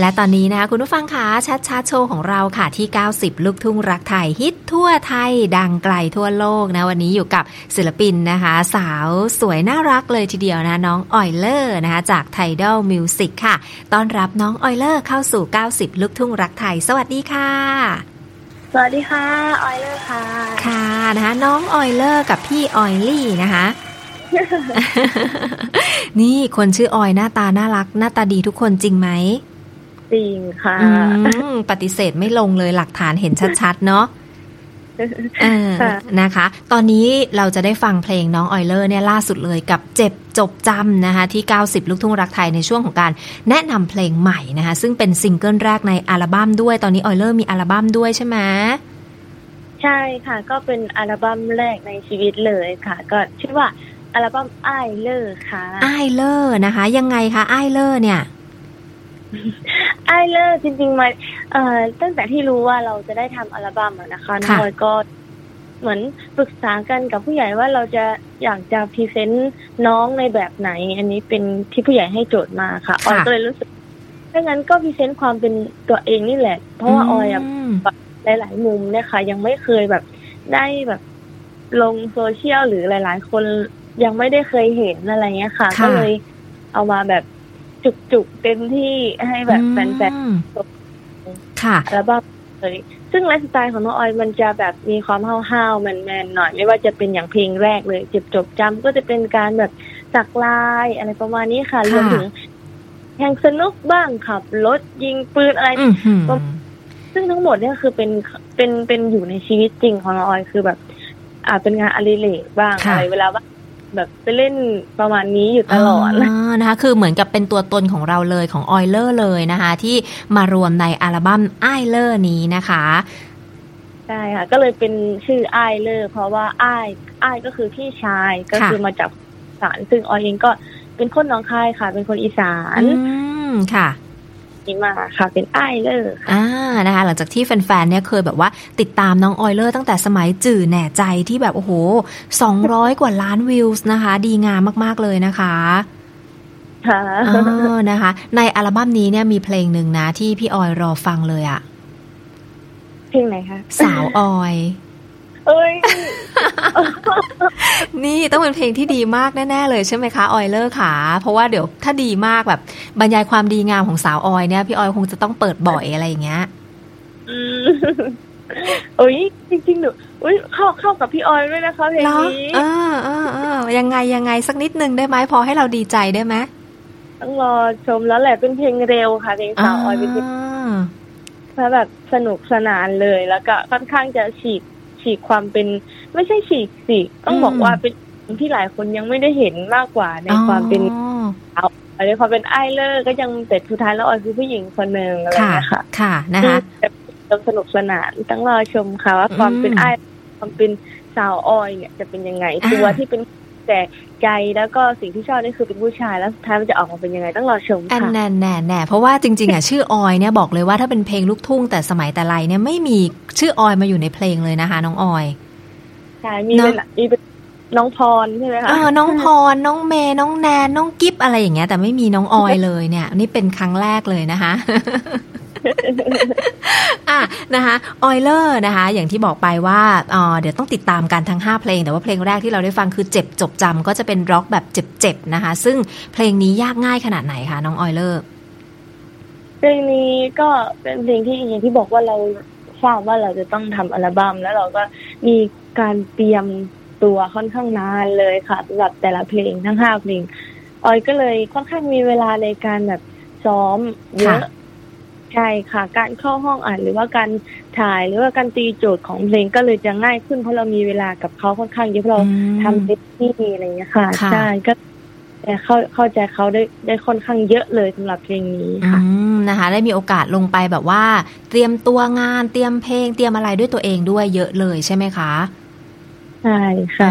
และตอนนี้นะคะคุณผู้ฟังคะชัดชาโชว์ของเราค่ะที่ 90 ลูกทุ่งรักไทยฮิตทั่วไทยดังไกลทั่วโลกนะวันนี้อยู่กับศิลปินนะคะ สาวสวยน่ารักเลยทีเดียวนะน้องออยเลอร์นะคะจากไทดอลมิวสิกค่ะต้อนรับน้องออยเลอร์เข้าสู่ 90 ลูกทุ่งรักไทย สวัสดีค่ะสวัสดีค่ะ ออยเลอร์ค่ะ ค่ะนะคะน้องออยเลอร์กับพี่ออยลี่นะคะนี่คนชื่อออยหน้าตาน่ารักหน้าตาดีทุกคนจริงไหม จริงค่ะอืมปฏิเสธไม่ลงเลยหลักฐานเห็นชัดๆ เนาะเออค่ะนะคะ ตอนนี้เราจะได้ฟังเพลงน้องออยเลอร์เนี่ยล่าสุดเลยกับเจ็บจบจำนะคะที่ 90 ลูกทุ่งรักไทยในช่วงของการแนะนำเพลงใหม่นะคะ ซึ่งเป็นซิงเกิลแรกในอัลบั้มด้วย ตอนนี้ออยเลอร์มีอัลบั้มด้วยใช่ไหมใช่ค่ะ ก็เป็นอัลบั้มแรกในชีวิตเลยค่ะ ก็ชื่อว่าอัลบั้มไอเลอร์ค่ะไอเลอร์นะคะ ยังไงคะไอเลอร์เนี่ย ไอเลอร์จริงๆมาเอ่อตั้งแต่ที่รู้ว่าเราจะได้ทำอัลบั้มอะนะคะน้องค่ะออยก็เหมือนปรึกษากันกับผู้ใหญ่ว่าเราจะอยากจะ present น้องในแบบไหน อันนี้เป็นที่ผู้ใหญ่ให้โจทย์มาค่ะออยก็เลยรู้สึกถ้างั้นก็ present ความเป็นตัวเองนี่แหละ เพราะว่าออยอะมหลาย ๆ มุมเนี่ยค่ะ ยังไม่เคยแบบได้แบบลงโซเชียลหรือหลาย ๆ คนยังไม่ได้เคยเห็นอะไรเงี้ยค่ะค่ะก็เลยเอามาแบบ จุกๆเต็มที่ให้แบบแฟนอืมค่ะๆอัลบั้มเลยซึ่งไลฟ์สไตล์ของน้องออยมันจะแบบมีความห้าวๆแมนๆหน่อย ไม่ว่าจะเป็นอย่างเพลงแรกเลยเจ็บจบจำก็จะเป็นการแบบสักลายอะไรประมาณนี้ค่ะรวมถึงแข่งสนุกบ้างขับรถยิงปืนอะไรอืมหืมซึ่งทั้งหมดเนี่ยคือเป็นเป็นเป็นอยู่ในชีวิตจริงของน้องออยคือแบบ อ่าเป็นงานอดิเรกบ้างค่ะอะไรเวลาว่า แบบไปเล่นประมาณนี้อยู่ตลอดานะคะ คือเหมือนกับเป็นตัวตนของเราเลยของออยเลอร์เลยนะคะ ที่มารวมในอัลบั้มไอเลอร์นี้นะคะใช่ค่ะ ก็เลยเป็นชื่อไอายเลยเพราะว่าไอายอายก็คือพี่ชายก็ค่ะคือมาจากอีสานซึ่งออยเองก็เป็นคนหน้องคายค่ะ เป็นคนอีสาน อืมค่ะ นี่มาค่ะ เป็นไอายเลยค่ะอ่านะคะหลังจากที่แฟนๆเนี่ยเคยแบบว่าติดตามน้องออยเลอร์ตั้งแต่สมัยจื่อแหน่ใจที่แบบโอ้โห200กว่าล้านวิวส์นะคะ ดีงามมากๆเลยนะคะค่ะเออนะคะ ในอัลบั้มนี้เนี่ยมีเพลงหนึ่งนะที่พี่ออยรอฟังเลยอะเพลงไหนคะ สาวออย เอ้ย นี่ต้องเป็นเพลงที่ดีมากแน่ ๆ เลยใช่ไหมคะออยเลอร์ค่ะเพราะว่าเดี๋ยวถ้าดีมากแบบบรรยายความดีงามของสาวออยเนี่ย พี่ออยคงจะต้องเปิดบ่อยอะไรอย่างเงี้ยอืมเอ้ยจริงๆหนูอุ้ยเข้าเข้ากับพี่ออยด้วยนะคะเพลงเหรอนี้เออเออเออยังไงยังไงสักนิดนึงได้ไหมพอให้เราดีใจได้ไหมต้องรอชมแล้วแหละเป็นเพลงเร็วค่ะเพลงสาวออยเป็นเพลงาแล้วแบบสนุกสนานเลยแล้วก็ค่อนข้างจะฉีก ฉีกความเป็นไม่ใช่ฉีกสิต้องบอกว่าเป็นสิ่งที่หลายคนยังไม่ได้เห็นมากกว่าในความเป็นอ๋อในความเป็นไอเลอร์ก็ยังแต่สุดท้ายแล้วออยคือผู้หญิงคนหนึ่งอะไรอย่างค่ะเงี้ยค่ะค่ะนะคะแต่สนุกสนานต้องรอชมค่ะว่าความเป็นอืมไอความเป็นสาวออยเนี่ยจะเป็นยังไงอ่าตัวที่เป็นแต่ ใจแล้วก็สิ่งที่ชอบนี่คือเป็นผู้ชายแล้วสุดท้ายมันจะออกมาเป็นยังไงต้องรอชมอันค่ะแน่แน่แน่เพราะว่าจริง ๆอะชื่อออยเนี่ยบอกเลยว่าถ้าเป็นเพลงลูกทุ่งแต่สมัยแต่ไรเนี่ยไม่มีชื่อออยมาอยู่ในเพลงเลยนะคะ น้องออยใช่มีเนอะเป็นมีเป็นน้องพรใช่ไหมคะเออน้องพรน้องเมย์น้องแนนน้องกิฟอะไรอย่างเงี้ย แต่ไม่มีน้องออยเลยเนี่ย นี่เป็นครั้งแรกเลยนะคะ อะนะคะออยเลอร์นะคะ อย่างที่บอกไปว่าอ่อเดี๋ยวต้องติดตามกันทั้ง 5 เพลง แต่ว่าเพลงแรกที่เราได้ฟังคือเจ็บจบจำก็จะเป็นร็อกแบบเจ็บๆนะคะ ซึ่งเพลงนี้ยากง่ายขนาดไหนคะน้องออยเลอร์เพลงนี้ก็เป็นเพลงที่อย่างที่บอกว่าเราทราบว่าเราจะต้องทำอัลบั้มแล้วเราก็มีการเตรียมตัวค่อนข้างนานเลยค่ะสำหรับแต่ละเพลงทั้งห้าเพลงออยก็เลยค่อนข้างมีเวลาในการแบบซ้อมเยอะ ใช่ค่ะ การเข้าห้องอ่านหรือว่าการถ่ายหรือว่าการตีโจทย์ของเพลงก็เลยจะง่ายขึ้นเพราะเรามีเวลากับเขาค่อนข้างเยอะเพราะเราอืมทำเต็มที่อะไรอย่างเงี้ยค่ะค่ะใช่ก็แต่เข้าเข้าใจเขาได้ได้ค่อนข้างเยอะเลยสำหรับเพลงนี้อืค่ะมนะคะ ได้มีโอกาสลงไปแบบว่า เตรียมตัวงานเตรียมเพลง เตรียมอะไรด้วยตัวเองด้วยเยอะเลยใช่ไหมคะใช่ค่ะอ๋อ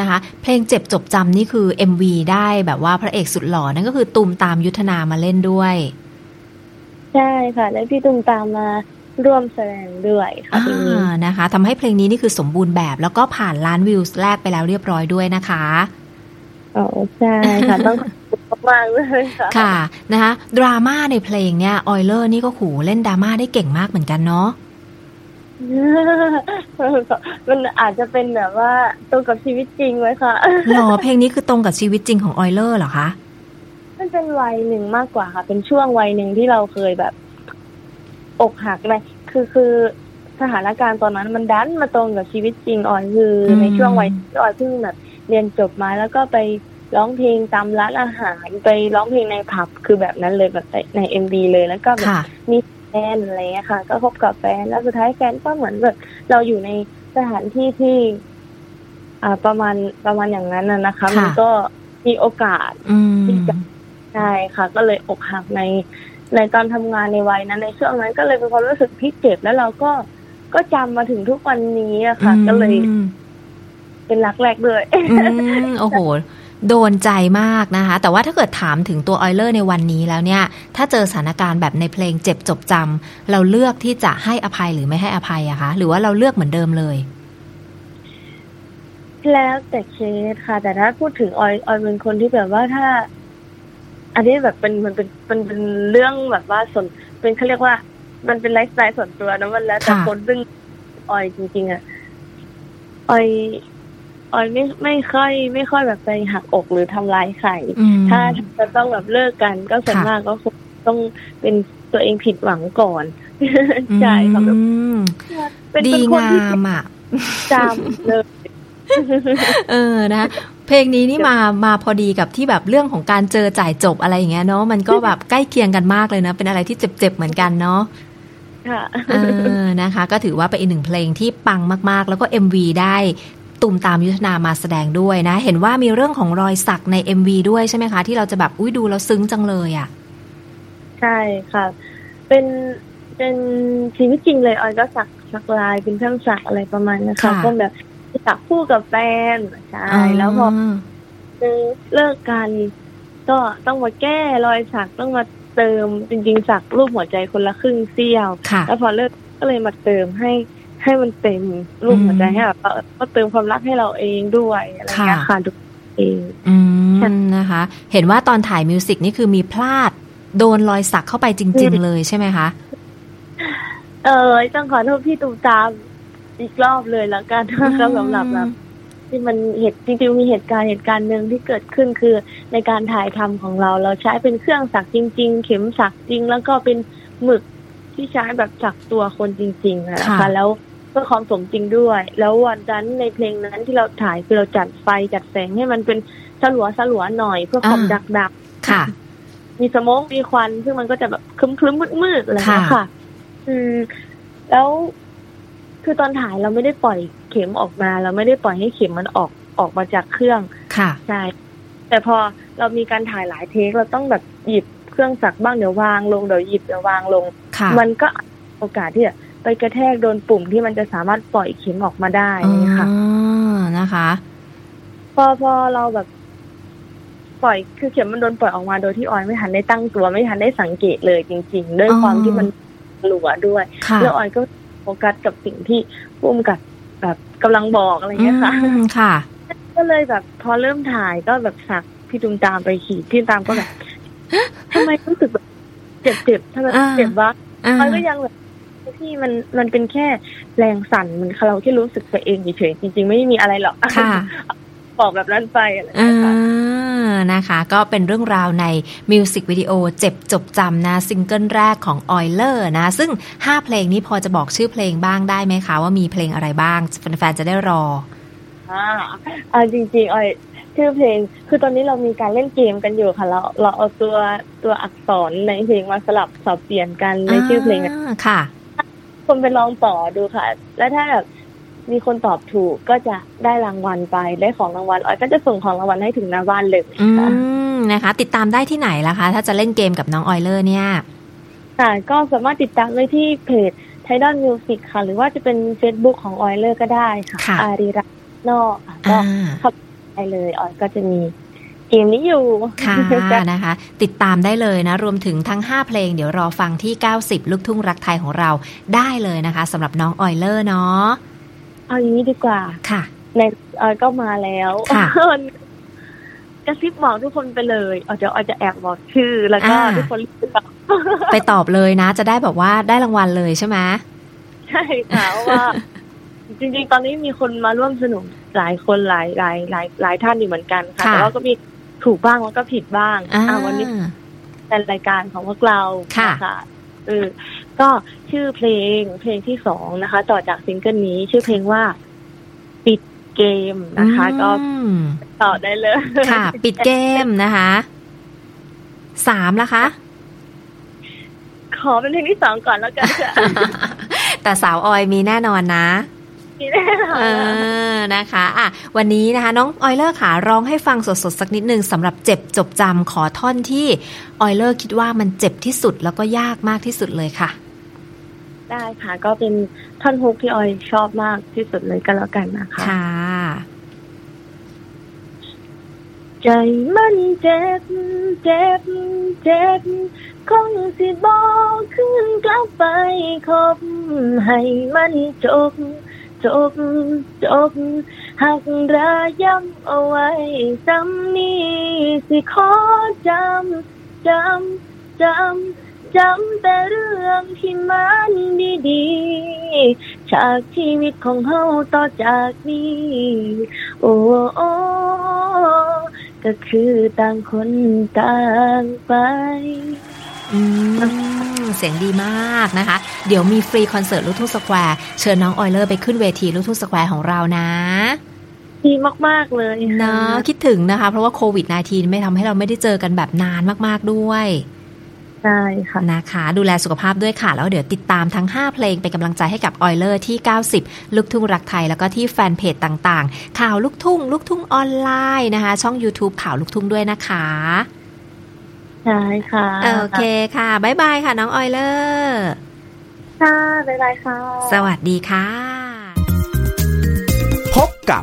นะคะ เพลงเจ็บจบจำนี่คือ MV ได้แบบว่าพระเอกสุดหล่อนั่นก็คือตูมตามยุทธนามาเล่นด้วย ใช่ค่ะ และพี่ตุ้มตามมาร่วมแสดงด้วยค่ะทีนี้อ่านะคะทำให้เพลงนี้นี่คือสมบูรณ์แบบ แล้วก็ผ่านล้านวิวแรกไปแล้วเรียบร้อยด้วยนะคะอ๋อใช่ค่ะต้องขอบคุณมากๆเลยค่ะค่ะนะคะดราม่าในเพลงเนี่ยออยเลอร์นี่ก็ขู่เล่นดราม่าได้เก่งมากเหมือนกันเนาะมันอาจจะเป็นแบบว่าตรงกับชีวิตจริงไหมคะหรอเพลงนี้คือตรงกับชีวิตจริงของออยเลอร์เหรอคะ มันเป็นวัยหนึ่งมากกว่าค่ะ เป็นช่วงวัยหนึ่งที่เราเคยแบบ อกหักเลยคือคือสถานการณ์ตอนนั้นมันดันมาตรงกับชีวิตจริงออยคืออมในช่วงวัยที่ออยเพิ่งแบบเรียนจบมาแล้วก็ไปร้องเพลงตามร้านอาหารไปร้องเพลงในผับคือแบบนั้นเลยแบบในเอ็มบีเลยแล้วก็แบบค่ะมีแฟนอะไรเงี้ยค่ะ ก็คบกับแฟนแล้วสุดท้ายแฟนก็เหมือนแบบเราอยู่ในสถานที่ที่ อ่าประมาณประมาณอย่างนั้นน่ะนะคะค่ะมันก็มีโอกาสอืม ใช่ค่ะ ก็เลยอกหักในในตอนทำงานในวัยนั้นในช่วงนั้นก็เลยเป็นความรู้สึกที่เจ็บแล้วเราก็ก็จำมาถึงทุกวันนี้อะค่ะ ก็เลยอืมเป็นรักแรกด้วยอืมโอ้โห โดนใจมากนะคะ แต่ว่าถ้าเกิดถามถึงตัวออยเลอร์ในวันนี้แล้วเนี่ย ถ้าเจอสถานการณ์แบบในเพลงเจ็บจบจำเราเลือกที่จะให้อภัยหรือไม่ให้อภัยอะคะหรือว่าเราเลือกเหมือนเดิมเลย แล้วแต่เคสค่ะ แต่ถ้าพูดถึงออยออยเป็นคนที่แบบว่าถ้า อันนี้แบบเป็นมันเป็นมันเป็นเรื่องแบบว่าส่วนเป็นเขาเรียกว่า มันเป็นไลฟ์สไตล์ส่วนตัวนะมันแล้วแต่ค่ะคนซึ่งออยจริง ๆอะออยออยไม่ไม่ค่อย ไม่ค่อยแบบไปหักอกหรือทำร้ายใครอืมถ้าจะต้องแบบเลิกกันก็ส่วนค่ะมากก็คงต้องเป็นตัวเองผิดหวังก่อนใช่ค่ะแบบอืมเป็นดีเป็นคนงาที่มอะจำเลยเออนะ เพลงนี้นี่มามาพอดีกับที่แบบเรื่องของการเจอจ่ายจบอะไรอย่างเงี้ยเนาะมันก็แบบใกล้เคียงกันมากเลยนะ เป็นอะไรที่เจ็บๆเหมือนกันเนาะค่ะเออนะคะ ก็ถือว่าเป็นอีกหนึ่งเพลงที่ปังมากๆ แล้วก็ MV ได้ตุมตามยุทธนามาแสดงด้วยนะ เห็นว่ามีเรื่องของรอยสักใน MV ด้วยใช่ไหมคะ ที่เราจะแบบอุ้ยดูแล้วซึ้งจังเลยอะใช่ค่ะ เป็นเป็นชีวิตจริงเลยออยก็สักสักลายเป็นช่างสักอะไรประมาณนะคะค่ะก็แบบ สักคู่กับแฟนใช่แล้วพอเลิกกันก็ต้องมาแก้รอยสักต้องมาเติมจริงๆสักรูปหัวใจคนละครึ่งเสี้ยวค่ะแล้วพอเลิกก็เลยมาเติมให้ให้มันเต็มรูปหัวใจอืมให้แบบว่าเออก็เติมความรักให้เราเองด้วยอะไรเงี้ยค่ะค่ะดูเองอืมนะคะ เห็นว่าตอนถ่ายมิวสิกนี่คือมีพลาดโดนรอยสักเข้าไปจริง ๆ เลยใช่ไหมคะ เออต้องขอโทษพี่ตูมตาม อีกรอบเลยแล้วกันอืมก็สำหรับแบบที่มันเหตุจริงๆมีเหตุการณ์เหตุการณ์หนึ่งที่เกิดขึ้นคือในการถ่ายทำของเรา เราใช้เป็นเครื่องสักจริง ๆ เข็มสักจริง แล้วก็เป็นหมึกที่ใช้แบบสักตัวคนจริงๆอะนะค่ะคะแล้วเพื่อความสมจริงด้วย แล้ววันนั้นในเพลงนั้นที่เราถ่ายคือเราจัดไฟจัดแสงให้มันเป็นสลัวสลัวๆหน่อยเพื่อความดักดักๆค่ะ มีสโมกมีควันซึ่งมันก็จะแบบคลึ้มๆมืดๆอะไรอย่างเงี้ยค่ะค่ะอืมแล้ว คือตอนถ่ายเราไม่ได้ปล่อยเข็มออกมา เราไม่ได้ปล่อยให้เข็มมันออกออกมาจากเครื่องค่ะใช่แต่พอเรามีการถ่ายหลายเทคเราต้องแบบหยิบเครื่องสักบ้างเดี๋ยววางลงเดี๋ยวหยิบเดี๋ยววางลงค่ะมันก็โอกาสที่จะไปกระแทกโดนปุ่มที่มันจะสามารถปล่อยเข็มออกมาได้อ๋อค่ะนะคะ พอพอเราแบบ ปล่อยคือเข็มมันโดนปล่อยออกมาโดยที่ออยไม่ทันได้ตั้งตัวไม่ทันได้สังเกตเลยจริง ๆ ด้วยอ๋อความที่มันหลัวด้วยค่ะแล้วออยก็ โฟกัสกับสิ่งที่พุ่มกับแบบกำลังบอกอะไรอืเงี้ยค่ะมค่ะ ก็เลยแบบพอเริ่มถ่ายก็แบบสักพี่ตุมตามไปขีดพี่ตุมตามก็แบบทำไมรู้สึกแบบเจ็บเจ็บๆทำไมอ่าเจ็บวะอ่าออยก็ยังแบบพี่มันมันเป็นแค่แรงสั่นมันเราแค่รู้สึกไปเองเฉยๆจริง ๆ ไม่มีอะไรหรอกค่ะบอกแบบนั้นไปอะไรอ่เงี้ยค่ะานะคะ ก็เป็นเรื่องราวในมิวสิกวิดีโอเจ็บจบจำนะซิงเกิลแรกของ Oiler นะ ซึ่ง 5 เพลงนี้พอจะบอกชื่อเพลงบ้างได้ไหมคะว่ามีเพลงอะไรบ้างแฟนๆจะได้รออ่าอ่าจริงๆออยชื่อเพลง คือตอนนี้เรามีการเล่นเกมกันอยู่ค่ะเราเราเอาตัวตัวอักษรในเพลงมาสลับสับเปลี่ยนกันในชื่อเพลงอะาค่ะคนไปลองต่อดูค่ะ แล้วถ้าแบบ มีคนตอบถูกก็จะได้รางวัลไปได้ของรางวัลออยก็จะส่งของรางวัลให้ถึงหน้าบ้านเลยอืค่ะมนะคะ ติดตามได้ที่ไหนล่ะคะ ถ้าจะเล่นเกมกับน้องออยเลอร์เนี่ยค่ะก็สามารถติดตามได้ที่เพจไทดอนมิวสิกค่ะ หรือว่าจะเป็น Facebook ของออยเลอร์ก็ได้ค่ะค่ะอารีรัตน์นอกค่ะก็อ่าเข้าไปเลยออยก็จะมีเกมนี้อยู่ ค่ะนะคะ ติดตามได้เลยนะ รวมถึงทั้ง 5 เพลงเดี๋ยวรอฟังที่ 90 ลูกทุ่งรักไทยของเราได้เลยนะคะสำหรับน้องออยเลอร์เนาะ เอาอย่างนี้ดีกว่าค่ะ ในออยก็มาแล้วค่ะมันกระซิบบอกทุกคนไปเลยเอาเดี๋ยวออยจะแอบบอกชื่อ แล้วก็อ่าทุกคนรีบตอบไปตอบเลยนะ จะได้แบบว่าได้รางวัลเลยใช่ไหมใช่ค่ะเพราะว่าจริงๆ ตอนนี้มีคนมาร่วมสนุกหลายคนหลายหลายหลายหลายท่านอยู่เหมือนกันค่ะค่ะแต่ว่าก็มีถูกบ้างแล้วก็ผิดบ้างอ่าอ่าวันนี้เป็นรายการของพวกเราค่ะนะคะเออ ก็ชื่อเพลงเพลงที่สองนะคะ ต่อจากซิงเกิลนี้ ชื่อเพลงว่า ปิดเกมนะคะ ก็อืมต่อได้เลยค่ะ ปิดเกมนะคะสามละคะ ขอเป็นเพลงที่สองก่อนแล้วกันค่ะแต่สาวออยมีแน่นอนนะมีแน่นอนเออนะคะอะวันนี้นะคะ น้องออยเลอร์ค่ะร้องให้ฟังสดๆสักนิดนึงสำหรับเจ็บจบจำขอท่อนที่ออยเลอร์คิดว่ามันเจ็บที่สุดแล้วก็ยากมากที่สุดเลยค่ะ ได้ค่ะ ก็เป็นท่อนฮุกที่ออยชอบมากที่สุดเลยก็แล้วกันนะคะ ค่ะ ใจมันเจ็บ เจ็บ เจ็บ คงสิบอกขึ้นกลับไปคบให้มันจบ จบ จบหักระยำเอาไว้ซ้ำนี้สิขอจำ จำ จำ จำแต่เรื่องที่มันดีๆจากชีวิตของเฮาต่อจากนี้ โอ้โอ้ก็คือต่างคนต่างไปอืมเสียงดีมากนะคะ เดี๋ยวมีฟรีคอนเสิร์ตลูกทุ่งสแควร์เชิญน้องออยเลอร์ไปขึ้นเวทีลูกทุ่งสแควร์ของเรานะดีมาก ๆ เลยเนาะคิดถึงนะคะ เพราะว่าโควิด -19 ไม่ทำให้เราไม่ได้เจอกันแบบนานมาก ๆ ด้วย ใช่ค่ะนะคะ ดูแลสุขภาพด้วยค่ะ แล้วเดี๋ยวติดตามทั้ง 5 เพลงเป็นกำลังใจให้กับออยเลอร์ที่ 90 ลูกทุ่งรักไทย แล้วก็ที่แฟนเพจต่างๆ ข่าวลูกทุ่ง ลูกทุ่งออนไลน์นะคะ ช่อง YouTube ข่าวลูกทุ่งด้วยนะคะใช่ค่ะโอเคค่ะบ๊ายบายค่ะ น้องออยเลอร์ค่ะบ๊ายบายค่ะ สวัสดีค่ะ พบกับ